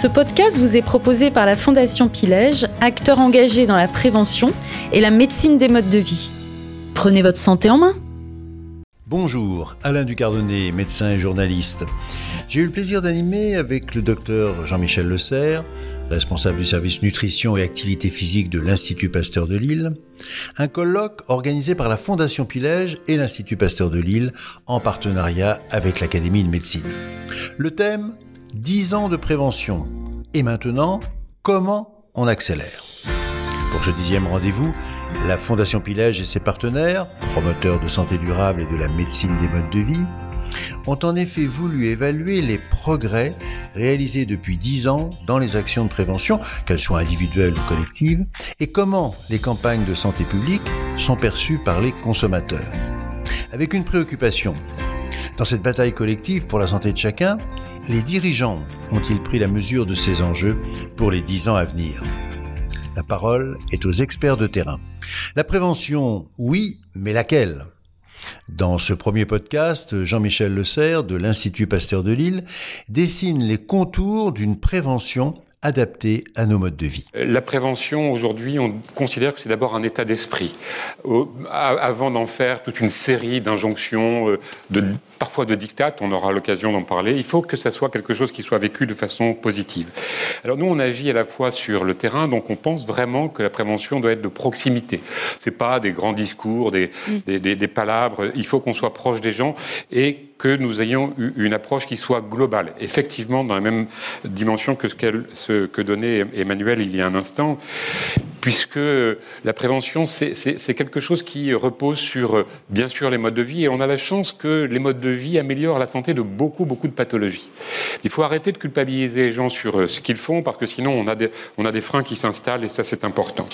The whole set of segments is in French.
Ce podcast vous est proposé par la Fondation Pilège, acteur engagé dans la prévention et la médecine des modes de vie. Prenez votre santé en main. Bonjour, Alain Ducardonnet, médecin et journaliste. J'ai eu le plaisir d'animer avec le docteur Jean-Michel Le Serre, responsable du service nutrition et activité physique de l'Institut Pasteur de Lille, un colloque organisé par la Fondation Pilège et l'Institut Pasteur de Lille en partenariat avec l'Académie de médecine. Le thème 10 ans de prévention. Et maintenant, comment on accélère? Pour ce dixième rendez-vous, la Fondation Pilège et ses partenaires, promoteurs de santé durable et de la médecine des modes de vie, ont en effet voulu évaluer les progrès réalisés depuis 10 ans dans les actions de prévention, qu'elles soient individuelles ou collectives, et comment les campagnes de santé publique sont perçues par les consommateurs. Avec une préoccupation. Dans cette bataille collective pour la santé de chacun, les dirigeants ont-ils pris la mesure de ces enjeux pour les dix ans à venir? La parole est aux experts de terrain. La prévention, oui, mais laquelle? Dans ce premier podcast, Jean-Michel Le Serre de l'Institut Pasteur de Lille dessine les contours d'une prévention adaptée à nos modes de vie. La prévention, aujourd'hui, on considère que c'est d'abord un état d'esprit. Avant d'en faire toute une série d'injonctions, euh, de parfois de dictat, on aura l'occasion d'en parler. Il faut que ça soit quelque chose qui soit vécu de façon positive. Alors nous, on agit à la fois sur le terrain, donc on pense vraiment que la prévention doit être de proximité. C'est pas des grands discours, des, des, des, des palabres. Il faut qu'on soit proche des gens et que nous ayons une approche qui soit globale, effectivement dans la même dimension que ce, ce que donnait Emmanuel il y a un instant, puisque la prévention, c'est quelque chose qui repose sur, bien sûr, les modes de vie, et on a la chance que les modes de vie améliorent la santé de beaucoup, beaucoup de pathologies. Il faut arrêter de culpabiliser les gens sur euh, ce qu'ils font, parce que sinon on a des, on a des freins qui s'installent, et ça c'est important.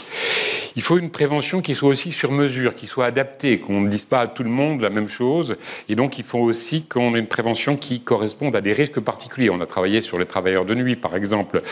Il faut une prévention qui soit aussi sur mesure, qui soit adaptée, qu'on ne dise pas à tout le monde la même chose, et donc il faut aussi qu'on ait une prévention qui corresponde à des risques particuliers. On a travaillé sur les travailleurs de nuit, par exemple,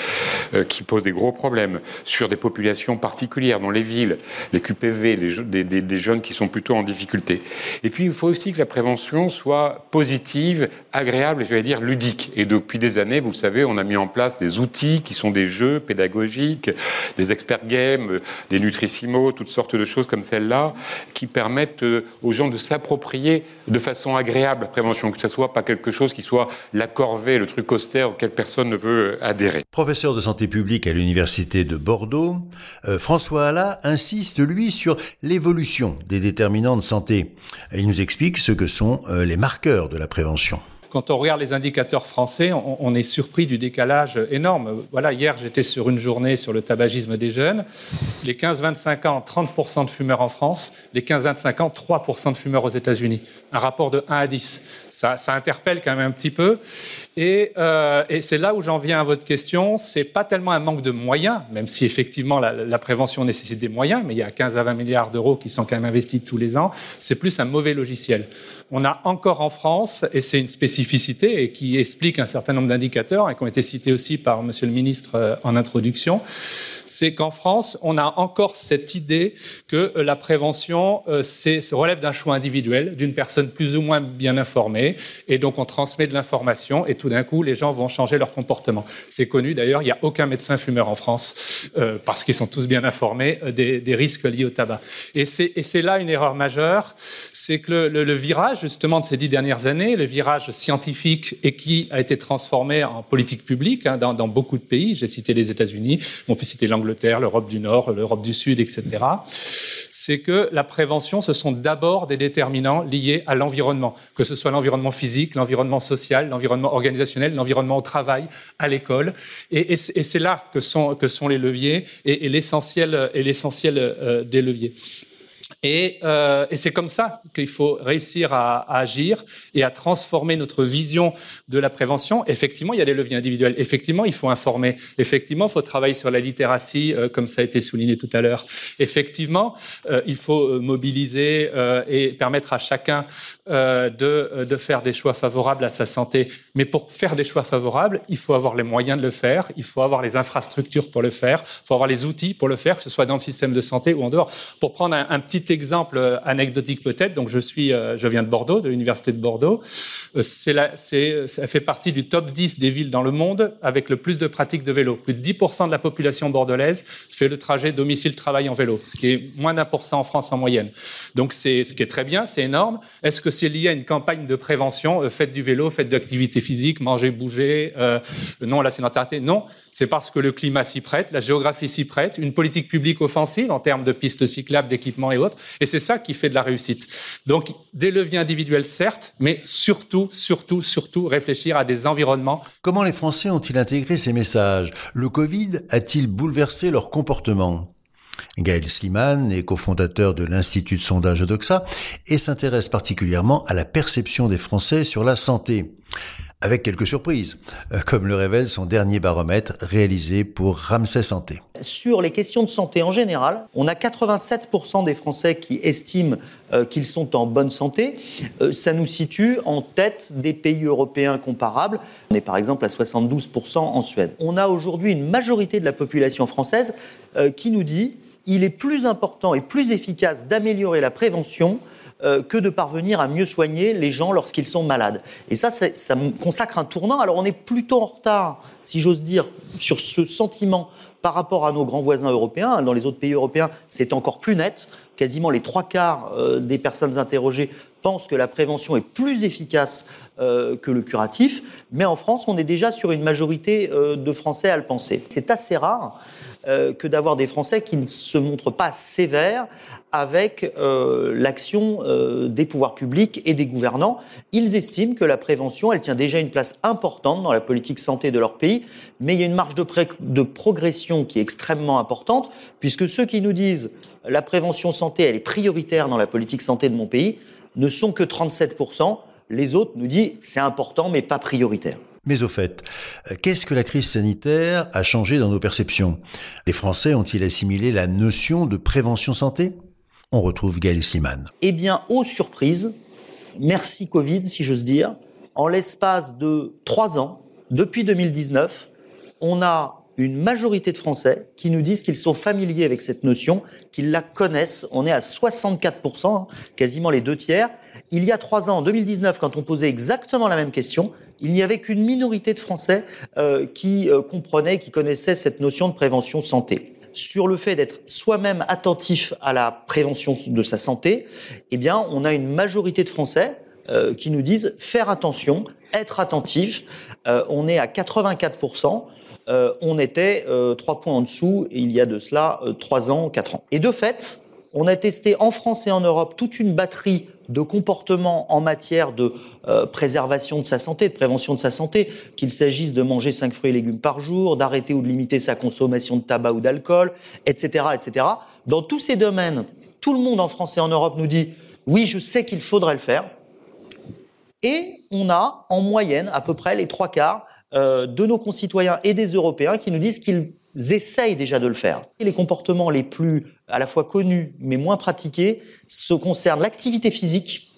euh, qui posent des gros problèmes, sur des populations particulières dans les villes, les QPV, des, jeunes qui sont plutôt en difficulté. Et puis, il faut aussi que la prévention soit positive, agréable et, je vais dire, ludique. Et depuis des années, vous le savez, on a mis en place des outils qui sont des jeux pédagogiques, des expert games, des nutrissimos, toutes sortes de choses comme celle-là, qui permettent euh, aux gens de s'approprier de façon agréable la prévention que ce soit pas quelque chose qui soit la corvée, le truc austère auquel personne ne veut adhérer. Professeur de santé publique à l'université de Bordeaux, euh, François Alla insiste lui sur l'évolution des déterminants de santé. Il nous explique ce que sont euh, les marqueurs de la prévention quand on regarde les indicateurs français, on, est surpris du décalage énorme. Voilà, hier, j'étais sur une journée sur le tabagisme des jeunes. Les 15-25 ans, 30% de fumeurs en France. Les 15-25 ans, 3% de fumeurs aux États-Unis. Un rapport de 1 à 10. Ça, interpelle quand même un petit peu. Et, euh, et c'est là où j'en viens à votre question. C'est pas tellement un manque de moyens, même si effectivement la, la prévention nécessite des moyens, mais il y a 15 à 20 milliards d'euros qui sont quand même investis tous les ans. C'est plus un mauvais logiciel. On a encore en France, et c'est une spécificité et qui explique un certain nombre d'indicateurs et qui ont été cités aussi par Monsieur le Ministre euh, en introduction, c'est qu'en France, on a encore cette idée que euh, la prévention euh, se relève d'un choix individuel, d'une personne plus ou moins bien informée, et donc on transmet de l'information et tout d'un coup, les gens vont changer leur comportement. C'est connu d'ailleurs, il n'y a aucun médecin fumeur en France parce qu'ils sont tous bien informés des, risques liés au tabac. Et c'est là une erreur majeure, c'est que le virage justement de ces dix dernières années, le virage scientifique et qui a été transformé en politique publique hein, dans, beaucoup de pays. J'ai cité les États-Unis, on peut citer l'Angleterre, l'Europe du Nord, l'Europe du Sud, etc. C'est que la prévention, ce sont d'abord des déterminants liés à l'environnement, que ce soit l'environnement physique, l'environnement social, l'environnement organisationnel, l'environnement au travail, à l'école. Et, c'est là que sont, les leviers et, et l'essentiel euh, des leviers. Et, euh, et c'est comme ça qu'il faut réussir à, agir et à transformer notre vision de la prévention. Effectivement, il y a des leviers individuels. Effectivement, il faut informer. Effectivement, il faut travailler sur la littératie, euh, comme ça a été souligné tout à l'heure. Effectivement, euh, il faut euh, mobiliser euh, et permettre à chacun euh, de, de faire des choix favorables à sa santé. Mais pour faire des choix favorables, il faut avoir les moyens de le faire. Il faut avoir les infrastructures pour le faire. Il faut avoir les outils pour le faire, que ce soit dans le système de santé ou en dehors. Pour prendre un petit exemple euh, anecdotique peut-être. Donc je suis, euh, je viens de Bordeaux, de l'université de Bordeaux. Euh, c'est, ça fait partie du top 10 des villes dans le monde avec le plus de pratiques de vélo. Plus de 10% de la population bordelaise fait le trajet domicile-travail en vélo, ce qui est moins d'un pour cent en France en moyenne. Donc c'est ce qui est très bien, c'est énorme. Est-ce que c'est lié à une campagne de prévention Faites du vélo, faites de l'activité physique, mangez, bougez. Euh, non, la sédentarité, non. C'est parce que le climat s'y prête, la géographie s'y prête, une politique publique offensive en termes de pistes cyclables, d'équipements et autres. Et c'est ça qui fait de la réussite. Donc, des leviers individuels, certes, mais surtout, surtout, surtout réfléchir à des environnements. Comment les Français ont-ils intégré ces messages? Le Covid a-t-il bouleversé leur comportement? Gaël Sliman est cofondateur de l'Institut de sondage Doxa et s'intéresse particulièrement à la perception des Français sur la santé avec quelques surprises, euh, comme le révèle son dernier baromètre réalisé pour Ramsay Santé. Sur les questions de santé en général, on a 87% des Français qui estiment euh, qu'ils sont en bonne santé. Euh, ça nous situe en tête des pays européens comparables. On est par exemple à 72% en Suède. On a aujourd'hui une majorité de la population française qui nous dit il est plus important et plus efficace d'améliorer la prévention euh, que de parvenir à mieux soigner les gens lorsqu'ils sont malades. Et ça, ça consacre un tournant. Alors on est plutôt en retard, si j'ose dire, sur ce sentiment par rapport à nos grands voisins européens. Dans les autres pays européens, c'est encore plus net. Quasiment les trois quarts euh, des personnes interrogées pensent que la prévention est plus efficace euh, que le curatif. Mais en France, on est déjà sur une majorité de Français à le penser. C'est assez rare. Euh, que d'avoir des Français qui ne se montrent pas sévères avec euh, l'action euh, des pouvoirs publics et des gouvernants. Ils estiment que la prévention, elle tient déjà une place importante dans la politique santé de leur pays, mais il y a une marge de, de progression qui est extrêmement importante, puisque ceux qui nous disent la prévention santé, elle est prioritaire dans la politique santé de mon pays, ne sont que 37%. Les autres nous disent c'est important, mais pas prioritaire. Mais au fait, qu'est-ce que la crise sanitaire a changé dans nos perceptions? Les Français ont-ils assimilé la notion de prévention santé? On retrouve Gaël Sliman. Eh bien, aux surprises, merci Covid si j'ose dire, en l'espace de trois ans, depuis 2019, on a une majorité de Français qui nous disent qu'ils sont familiers avec cette notion, qu'ils la connaissent. On est à 64%, hein, quasiment les deux tiers. Il y a trois ans, en 2019, quand on posait exactement la même question, il n'y avait qu'une minorité de Français euh, qui euh, comprenaient, qui connaissaient cette notion de prévention santé sur le fait d'être soi-même attentif à la prévention de sa santé, eh bien, on a une majorité de Français euh, qui nous disent faire attention, être attentif. on est à 84 euh, on était euh, trois points en dessous il y a de cela euh, trois ans, quatre ans. Et de fait, on a testé en France et en Europe toute une batterie de comportements en matière de préservation de sa santé, de prévention de sa santé, qu'il s'agisse de manger cinq fruits et légumes par jour, d'arrêter ou de limiter sa consommation de tabac ou d'alcool, etc., etc. Dans tous ces domaines, tout le monde en France et en Europe nous dit oui, je sais qu'il faudrait le faire. Et on a en moyenne à peu près les trois quarts euh, de nos concitoyens et des Européens qui nous disent qu'ils essayent déjà de le faire. Les comportements les plus à la fois connus mais moins pratiqués se concernent l'activité physique,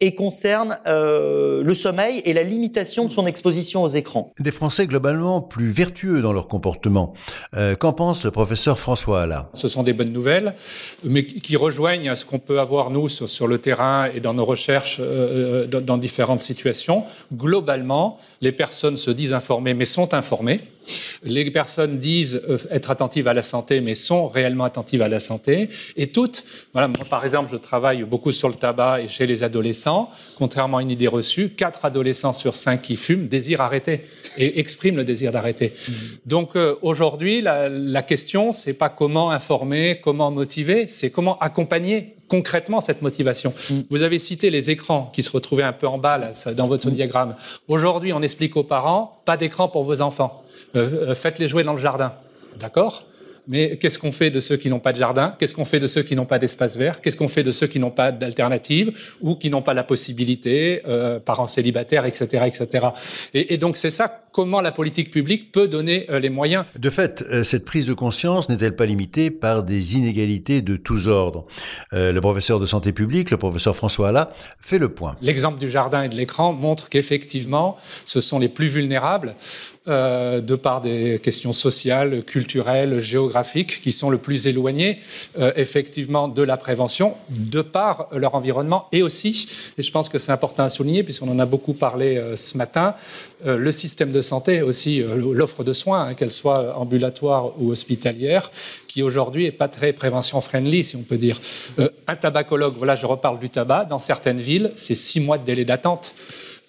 et concerne euh, le sommeil et la limitation de son exposition aux écrans. Des Français globalement plus vertueux dans leur comportement. Euh, qu'en pense le professeur François là Ce sont des bonnes nouvelles, mais qui rejoignent ce qu'on peut avoir nous sur, le terrain et dans nos recherches euh, dans, dans différentes situations. Globalement, les personnes se disent informées, mais sont informées. Les personnes disent être attentives à la santé, mais sont réellement attentives à la santé. Et toutes, voilà, moi, par exemple, je travaille beaucoup sur le tabac et chez les adolescents contrairement à une idée reçue, 4 adolescents sur 5 qui fument désirent arrêter et expriment le désir d'arrêter. Mmh. Donc euh, aujourd'hui, la, la question, c'est pas comment informer, comment motiver, c'est comment accompagner concrètement cette motivation. Mmh. Vous avez cité les écrans qui se retrouvaient un peu en bas dans votre mmh. diagramme. Aujourd'hui, on explique aux parents, pas d'écran pour vos enfants. Euh, euh, faites-les jouer dans le jardin. D'accord? Mais qu'est-ce qu'on fait de ceux qui n'ont pas de jardin? Qu'est-ce qu'on fait de ceux qui n'ont pas d'espace vert? Qu'est-ce qu'on fait de ceux qui n'ont pas d'alternative ou qui n'ont pas la possibilité, euh, parents célibataires, etc., etc. Et, et donc c'est ça comment la politique publique peut donner euh, les moyens. De fait, euh, cette prise de conscience n'est-elle pas limitée par des inégalités de tous ordres? Euh, Le professeur de santé publique, le professeur François Alla, fait le point. L'exemple du jardin et de l'écran montre qu'effectivement, ce sont les plus vulnérables de par des questions sociales, culturelles, géographiques qui sont le plus éloignés, euh, effectivement, de la prévention, de par leur environnement, et aussi, et je pense que c'est important à souligner, puisqu'on en a beaucoup parlé euh, ce matin, le système de santé, aussi l'offre de soins, hein, qu'elle soit ambulatoire ou hospitalière, qui aujourd'hui est pas très prévention friendly, si on peut dire. un tabacologue, voilà, je reparle du tabac, dans certaines villes, c'est six mois de délai d'attente.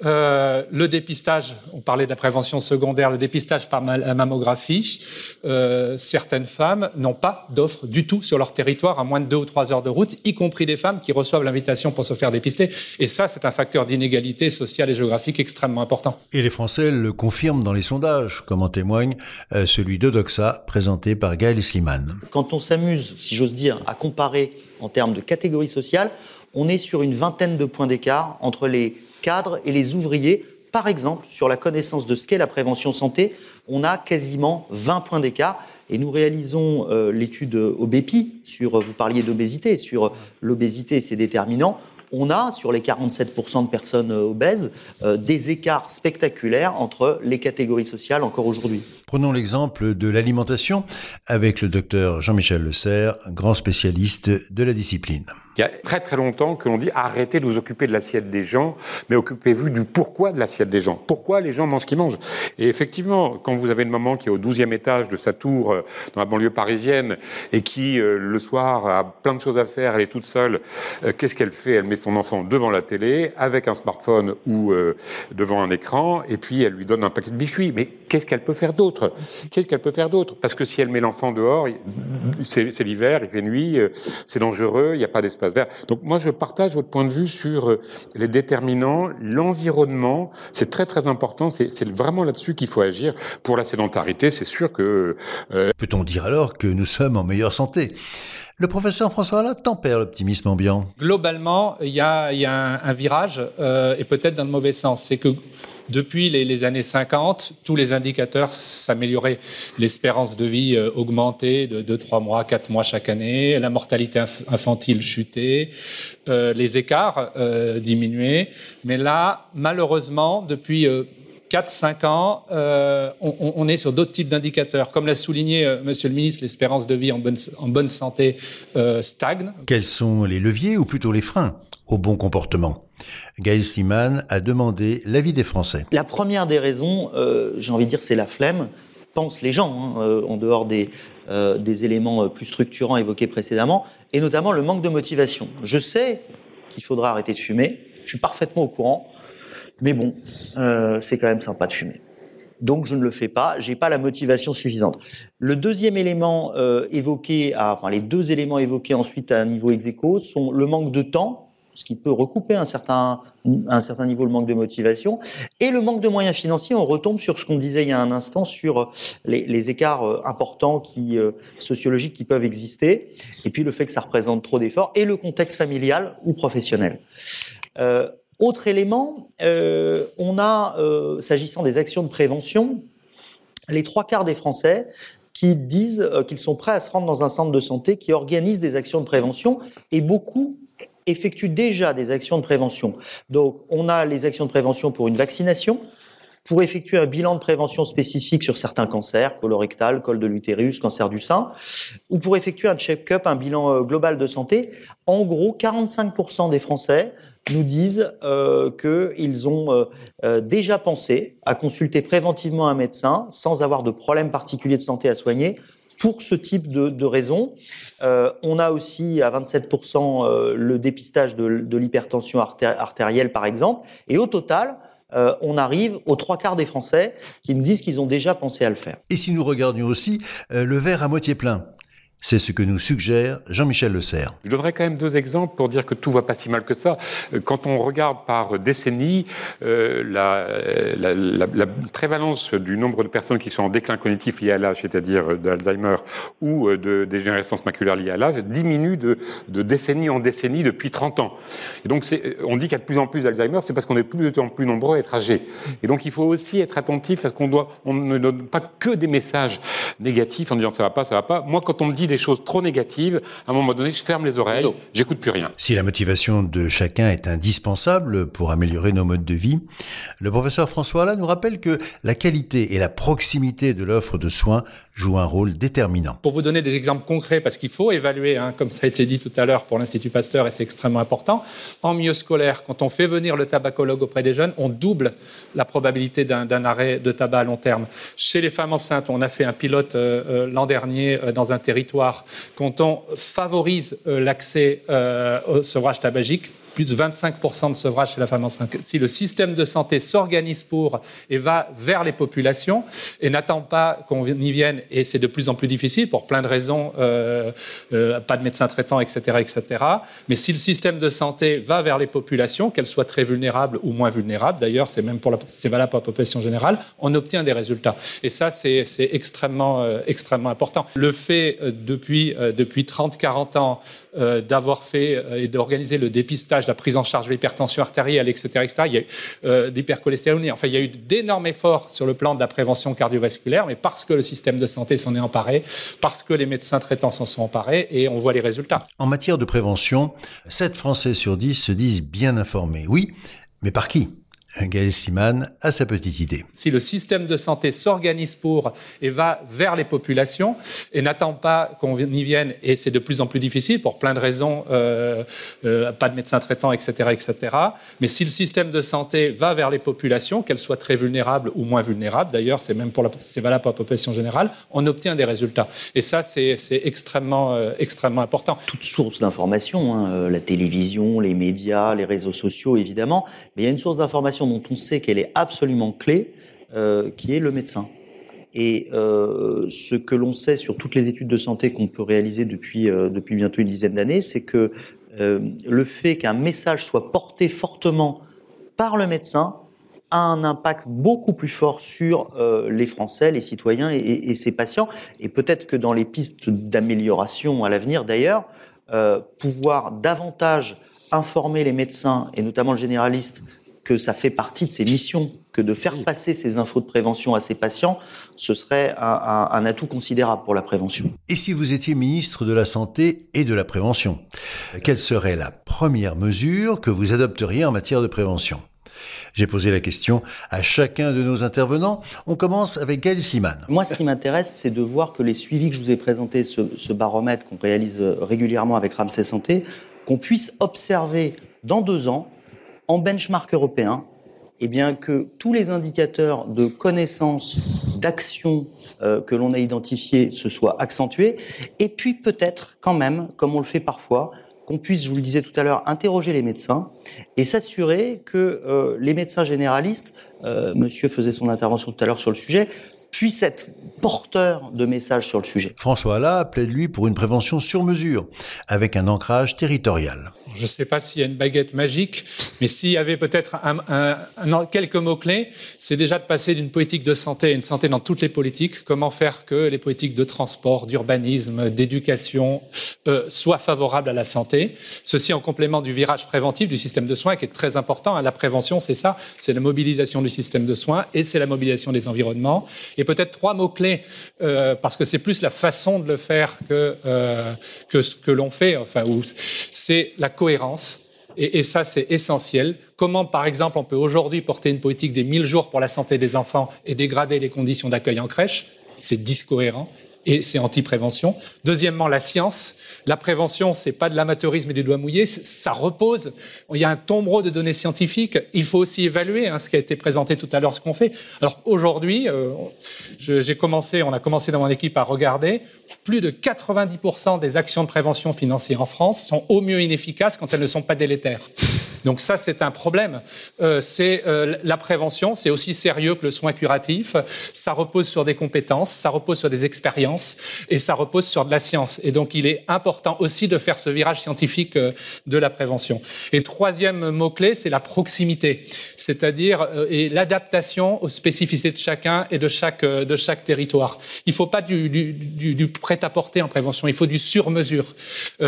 Euh, le dépistage, on parlait de la prévention secondaire, le dépistage par mammographie, euh, certaines femmes n'ont pas d'offre du tout sur leur territoire à moins de deux ou trois heures de route, y compris des femmes qui reçoivent l'invitation pour se faire dépister. Et ça, c'est un facteur d'inégalité sociale et géographique extrêmement important. Et les Français le confirment dans les sondages, comme en témoigne euh, celui de Doxa, présenté par Gaël Sliman. Quand on s'amuse, si j'ose dire, à comparer en termes de catégorie sociale, on est sur une vingtaine de points d'écart entre les cadres et les ouvriers. Par exemple, sur la connaissance de ce qu'est la prévention santé, on a quasiment 20 points d'écart. Et nous réalisons euh, l'étude au BEPI sur, vous parliez d'obésité, sur l'obésité et ses déterminants on a, sur les 47% de personnes euh, obèses, euh, des écarts spectaculaires entre les catégories sociales encore aujourd'hui. Prenons l'exemple de l'alimentation avec le docteur Jean-Michel Le Serre, grand spécialiste de la discipline. Il y a très très longtemps que l'on dit arrêtez de vous occuper de l'assiette des gens, mais occupez-vous du pourquoi de l'assiette des gens. Pourquoi les gens mangent ce qu'ils mangent Et effectivement, quand vous avez une maman qui est au 12e étage de sa tour euh, dans la banlieue parisienne et qui, le soir, a plein de choses à faire, elle est toute seule, qu'est-ce qu'elle fait? Elle met son enfant devant la télé avec un smartphone ou euh, devant un écran et puis elle lui donne un paquet de biscuits. Mais qu'est-ce qu'elle peut faire d'autre? Qu'est-ce qu'elle peut faire d'autre? Parce que si elle met l'enfant dehors, c'est l'hiver, il fait nuit, euh, c'est dangereux, il n'y a pas d'espace vert. Donc moi je partage votre point de vue sur euh, les déterminants, l'environnement, c'est très très important, c'est vraiment là-dessus qu'il faut agir. Pour la sédentarité, c'est sûr que... Peut-on dire alors que nous sommes en meilleure santé? Le professeur François Allain tempère l'optimisme ambiant. Globalement, il y a, un, virage, euh, et peut-être dans le mauvais sens. C'est que depuis les, années 50, tous les indicateurs s'amélioraient. L'espérance de vie euh, augmentait de 2, 3 mois, 4 mois chaque année, la mortalité infantile chutait, euh, les écarts diminuaient. Mais là, malheureusement, depuis 4-5 ans, euh, on, est sur d'autres types d'indicateurs. Comme l'a souligné euh, Monsieur le ministre, l'espérance de vie en bonne, en bonne santé euh, stagne. Quels sont les leviers ou plutôt les freins au bon comportement? Gaël Siman a demandé l'avis des Français. La première des raisons, j'ai envie de dire, c'est la flemme. Pensent les gens, hein, en dehors des, des éléments plus structurants évoqués précédemment, et notamment le manque de motivation. Je sais qu'il faudra arrêter de fumer, je suis parfaitement au courant. Mais bon, euh, c'est quand même sympa de fumer. Donc je ne le fais pas, j'ai pas la motivation suffisante. Le deuxième élément euh, évoqué, enfin les deux éléments évoqués ensuite à un niveau ex sont le manque de temps, ce qui peut recouper un certain, un certain niveau le manque de motivation, et le manque de moyens financiers. On retombe sur ce qu'on disait il y a un instant sur les, les écarts euh, importants qui, euh, sociologiques qui peuvent exister, et puis le fait que ça représente trop d'efforts, et le contexte familial ou professionnel. Euh, autre élément, euh, on a, euh, s'agissant des actions de prévention, les trois quarts des Français qui disent euh, qu'ils sont prêts à se rendre dans un centre de santé qui organise des actions de prévention et beaucoup effectuent déjà des actions de prévention. Donc, on a les actions de prévention pour une vaccination, pour effectuer un bilan de prévention spécifique sur certains cancers, colorectal, col de l'utérus, cancer du sein, ou pour effectuer un check-up, un bilan euh, global de santé. En gros, 45% des Français nous disent euh, qu'ils ont euh, euh, déjà pensé à consulter préventivement un médecin sans avoir de problème particulier de santé à soigner pour ce type de, de raisons. Euh, on a aussi à 27% le dépistage de, de l'hypertension artérielle, par exemple. Et au total, euh, on arrive aux trois quarts des Français qui nous disent qu'ils ont déjà pensé à le faire. Et si nous regardions aussi euh, le verre à moitié plein? C'est ce que nous suggère Jean-Michel Le Serre. Je donnerai quand même deux exemples pour dire que tout va pas si mal que ça. Quand on regarde par décennie, euh, la, prévalence du nombre de personnes qui sont en déclin cognitif lié à l'âge, c'est-à-dire d'Alzheimer ou euh, de dégénérescence maculaire liée à l'âge, diminue de, décennie en décennie depuis 30 ans. Et donc, on dit qu'il y a de plus en plus d'Alzheimer, c'est parce qu'on est de plus en plus nombreux à être âgés. Et donc, il faut aussi être attentif à ce qu'on doit, on ne donne pas que des messages négatifs en disant ça va pas, ça va pas. Moi, quand on me dit des choses trop négatives, à un moment donné, je ferme les oreilles, j'écoute plus rien. Si la motivation de chacun est indispensable pour améliorer nos modes de vie, le professeur François là nous rappelle que la qualité et la proximité de l'offre de soins jouent un rôle déterminant. Pour vous donner des exemples concrets, parce qu'il faut évaluer, hein, comme ça a été dit tout à l'heure pour l'Institut Pasteur, et c'est extrêmement important, en milieu scolaire, quand on fait venir le tabacologue auprès des jeunes, on double la probabilité d'un arrêt de tabac à long terme. Chez les femmes enceintes, on a fait un pilote euh, euh, l'an dernier euh, dans un territoire. Quand on favorise l'accès au sevrage tabagique, plus de 25% de sevrage chez la femme enceinte. Si le système de santé s'organise pour et va vers les populations et n'attend pas qu'on y vienne, et c'est de plus en plus difficile pour plein de raisons, euh, euh, pas de médecins traitants, etc., etc. Mais si le système de santé va vers les populations, qu'elles soient très vulnérables ou moins vulnérables, d'ailleurs, c'est même pour c'est valable pour la population générale, on obtient des résultats. Et ça, c'est, c'est extrêmement, euh, extrêmement important. Le fait euh, depuis euh, depuis 30-40 ans d'avoir fait et d'organiser le dépistage la prise en charge de l'hypertension artérielle, etc., etc. Il y a eu euh. Enfin, il y a eu d'énormes efforts sur le plan de la prévention cardiovasculaire, mais parce que le système de santé s'en est emparé, parce que les médecins traitants s'en sont emparés, et on voit les résultats. En matière de prévention, 7 Français sur 10 se disent bien informés. Oui, mais par qui? Gaël Siman a sa petite idée. Si le système de santé s'organise pour et va vers les populations et n'attend pas qu'on y vienne, et c'est de plus en plus difficile pour plein de raisons, euh, euh, pas de médecins traitants, etc., etc. Mais si le système de santé va vers les populations, qu'elles soient très vulnérables ou moins vulnérables, d'ailleurs, c'est même pour la, c'est valable pour la population générale, on obtient des résultats. Et ça, c'est, c'est extrêmement, euh, extrêmement important. Toutes sources d'information, hein, euh, la télévision, les médias, les réseaux sociaux, évidemment, mais il y a une source d'information dont on sait qu'elle est absolument clé, euh, qui est le médecin. Et euh, ce que l'on sait sur toutes les études de santé qu'on peut réaliser depuis, euh, depuis bientôt une dizaine d'années, c'est que le fait qu'un message soit porté fortement par le médecin a un impact beaucoup plus fort sur les Français, les citoyens et, et, ses patients. Et peut-être que dans les pistes d'amélioration à l'avenir, d'ailleurs, pouvoir davantage informer les médecins et notamment le généraliste que ça fait partie de ses missions que de faire passer ces infos de prévention à ses patients, ce serait un, un, un, atout considérable pour la prévention. Et si vous étiez ministre de la Santé et de la Prévention, quelle serait la première mesure que vous adopteriez en matière de prévention? J'ai posé la question à chacun de nos intervenants. On commence avec Gaël Siman. Moi, ce qui m'intéresse, c'est de voir que les suivis que je vous ai présentés, ce, ce baromètre qu'on réalise régulièrement avec Ramsey Santé, qu'on puisse observer dans deux ans en benchmark européen, eh bien que tous les indicateurs de connaissance, d'action euh, que l'on a identifiés se soient accentués, et puis peut-être quand même, comme on le fait parfois, qu'on puisse, je vous le disais tout à l'heure, interroger les médecins et s'assurer que euh, les médecins généralistes, euh, Monsieur faisait son intervention tout à l'heure sur le sujet, puissent être porteurs de messages sur le sujet. François Alla plaide lui pour une prévention sur mesure, avec un ancrage territorial. Je ne sais pas s'il y a une baguette magique, mais s'il y avait peut-être un, un, un, quelques mots-clés, c'est déjà de passer d'une politique de santé à une santé dans toutes les politiques. Comment faire que les politiques de transport, d'urbanisme, d'éducation euh, soient favorables à la santé? Ceci en complément du virage préventif du système de soins qui est très important. La prévention, c'est ça, c'est la mobilisation du système de soins et c'est la mobilisation des environnements. Et peut-être trois mots-clés, euh, parce que c'est plus la façon de le faire que, euh, que ce que l'on fait, enfin, c'est la cohérence. Et, et ça, c'est essentiel. Comment, par exemple, on peut aujourd'hui porter une politique des 1000 jours pour la santé des enfants et dégrader les conditions d'accueil en crèche? C'est discohérent et c'est anti-prévention. Deuxièmement, la science. La prévention, c'est pas de l'amateurisme et des doigts mouillés, ça repose. Il y a un tombereau de données scientifiques. Il faut aussi évaluer hein, ce qui a été présenté tout à l'heure, ce qu'on fait. Alors aujourd'hui, euh, j'ai commencé, on a commencé dans mon équipe à regarder. Plus de 90% des actions de prévention financées en France sont au mieux inefficaces quand elles ne sont pas délétères. Donc ça, c'est un problème. Euh, c'est euh, la prévention, c'est aussi sérieux que le soin curatif. Ça repose sur des compétences, ça repose sur des expériences et ça repose sur de la science. Et donc, il est important aussi de faire ce virage scientifique euh, de la prévention. Et troisième mot clé, c'est la proximité, c'est-à-dire euh, et l'adaptation aux spécificités de chacun et de chaque euh, de chaque territoire. Il faut pas du, du, du, du prêt-à-porter en prévention, il faut du sur-mesure.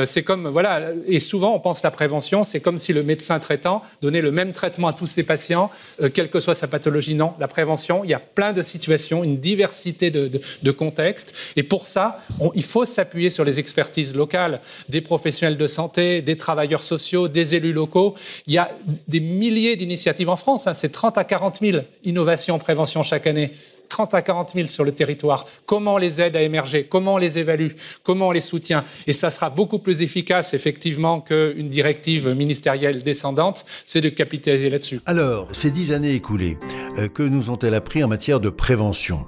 c'est comme voilà, et souvent on pense la prévention, c'est comme si le médecin traitant, donner le même traitement à tous ces patients, euh, quelle que soit sa pathologie. Non, la prévention, il y a plein de situations, une diversité de, de, contextes. Et pour ça, il faut s'appuyer sur les expertises locales des professionnels de santé, des travailleurs sociaux, des élus locaux. Il y a des milliers d'initiatives en France. Hein, c'est 30 à 40 000 innovations en prévention chaque année. 30 à 40 000 sur le territoire. Comment on les aide à émerger? Comment on les évalue? Comment on les soutient? Et ça sera beaucoup plus efficace, effectivement, qu'une directive ministérielle descendante, c'est de capitaliser là-dessus. Alors, ces dix années écoulées, euh, que nous ont-elles appris en matière de prévention?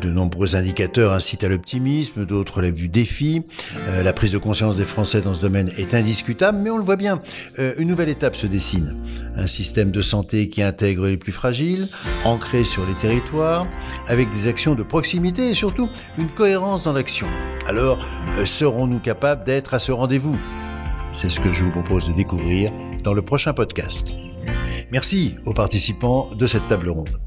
De nombreux indicateurs incitent à l'optimisme, d'autres relèvent du défi. Euh, la prise de conscience des Français dans ce domaine est indiscutable, mais on le voit bien, euh, une nouvelle étape se dessine. Un système de santé qui intègre les plus fragiles, ancré sur les territoires, avec des actions de proximité et surtout une cohérence dans l'action. Alors, serons-nous capables d'être à ce rendez-vous? C'est ce que je vous propose de découvrir dans le prochain podcast. Merci aux participants de cette table ronde.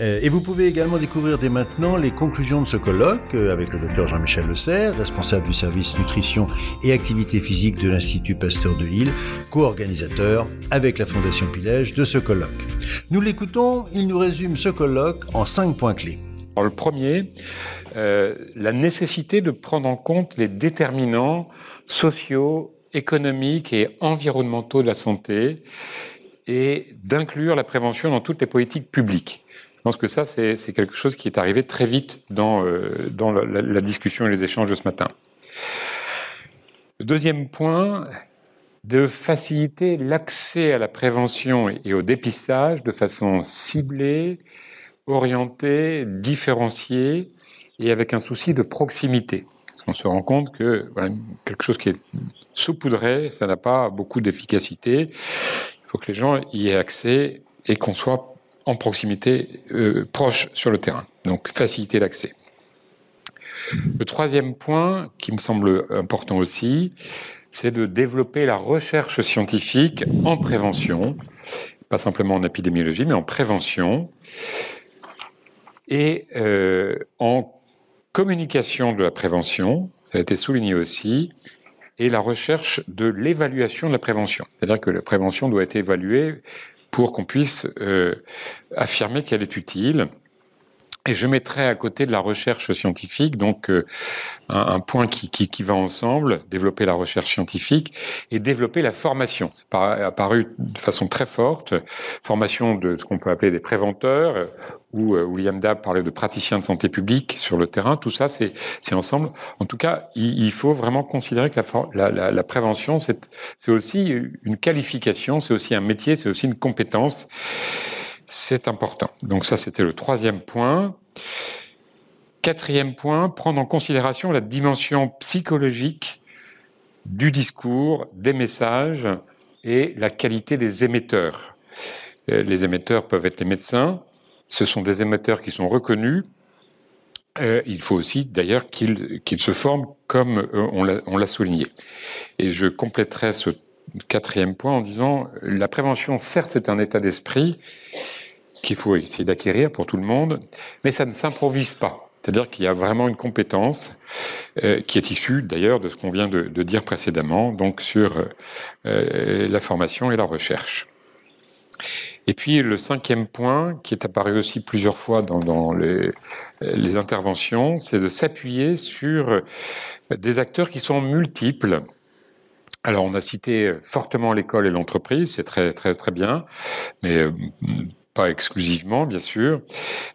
Euh, et vous pouvez également découvrir dès maintenant les conclusions de ce colloque euh, avec le docteur Jean-Michel Serre, responsable du service nutrition et activité physique de l'Institut Pasteur de Lille, co-organisateur avec la Fondation Pilège de ce colloque. Nous l'écoutons, il nous résume ce colloque en cinq points clés. le premier, euh, la nécessité de prendre en compte les déterminants sociaux, économiques et environnementaux de la santé et d'inclure la prévention dans toutes les politiques publiques. Je pense que ça, c'est quelque chose qui est arrivé très vite dans, euh, la, discussion et les échanges de ce matin. Le deuxième point, de faciliter l'accès à la prévention et au dépistage de façon ciblée, orientée, différenciée et avec un souci de proximité. Parce qu'on se rend compte que quelque chose qui est saupoudré, ça n'a pas beaucoup d'efficacité. Il faut que les gens y aient accès et qu'on soit en proximité, euh, proche sur le terrain. Donc faciliter l'accès. Le troisième point, qui me semble important aussi, c'est de développer la recherche scientifique en prévention, pas simplement en épidémiologie, mais en prévention, et euh, en communication de la prévention, ça a été souligné aussi, et la recherche de l'évaluation de la prévention. C'est-à-dire que la prévention doit être évaluée pour qu'on puisse euh, affirmer qu'elle est utile et je mettrai à côté de la recherche scientifique, donc euh, un, point qui, qui, qui, va ensemble, développer la recherche scientifique et développer la formation. C'est apparu de façon très forte, formation de ce qu'on peut appeler des préventeurs, où euh, William Dab parlait de praticiens de santé publique sur le terrain. Tout ça, c'est ensemble. En tout cas, il, il, faut vraiment considérer que la, la, la prévention, c'est aussi une qualification, c'est aussi un métier, c'est aussi une compétence. C'est important. Donc ça, c'était le troisième point. Quatrième point, prendre en considération la dimension psychologique du discours, des messages et la qualité des émetteurs. Euh, les émetteurs peuvent être les médecins. Ce sont des émetteurs qui sont reconnus. Euh, il faut aussi d'ailleurs qu'ils se forment comme euh, on l'a souligné. Et je compléterai ce quatrième point en disant la prévention, certes, c'est un état d'esprit, qu'il faut essayer d'acquérir pour tout le monde, mais ça ne s'improvise pas. C'est-à-dire qu'il y a vraiment une compétence euh, qui est issue d'ailleurs de ce qu'on vient de, dire précédemment, donc sur euh, la formation et la recherche. Et puis le cinquième point, qui est apparu aussi plusieurs fois dans, les, les interventions, c'est de s'appuyer sur des acteurs qui sont multiples. Alors on a cité fortement l'école et l'entreprise, c'est très très très bien, mais euh, pas exclusivement, bien sûr,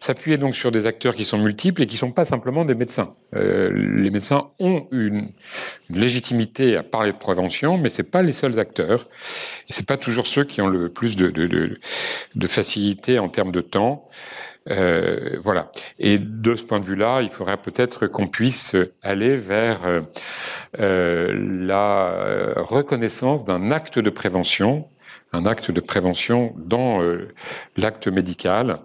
s'appuyer donc sur des acteurs qui sont multiples et qui ne sont pas simplement des médecins. Euh, les médecins ont une, légitimité à parler de prévention, mais c'est pas les seuls acteurs. C'est pas toujours ceux qui ont le plus de, de, de, de facilité en termes de temps. Euh, voilà. Et de ce point de vue-là, il faudrait peut-être qu'on puisse aller vers euh, la reconnaissance d'un acte de prévention un acte de prévention dans euh, l'acte médical.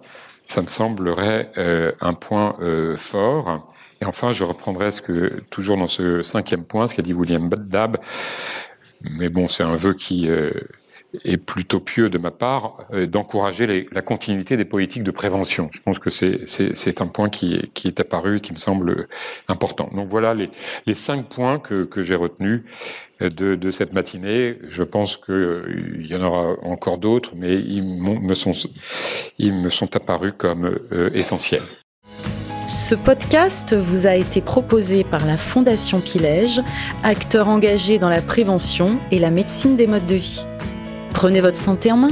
Ça me semblerait euh, un point euh, fort. Et enfin, je reprendrai ce que, toujours dans ce cinquième point, ce qu'a dit William Dab. Mais bon, c'est un vœu qui et plutôt pieux de ma part euh, d'encourager la continuité des politiques de prévention. Je pense que c'est un point qui est, apparu et qui me semble important. Donc voilà les, cinq points que, j'ai retenus euh, de, de, cette matinée. Je pense qu'il euh, y en aura encore d'autres, mais ils, me sont, ils me sont apparus comme essentiels. Ce podcast vous a été proposé par la Fondation Pilège, acteur engagé dans la prévention et la médecine des modes de vie. Prenez votre santé en main.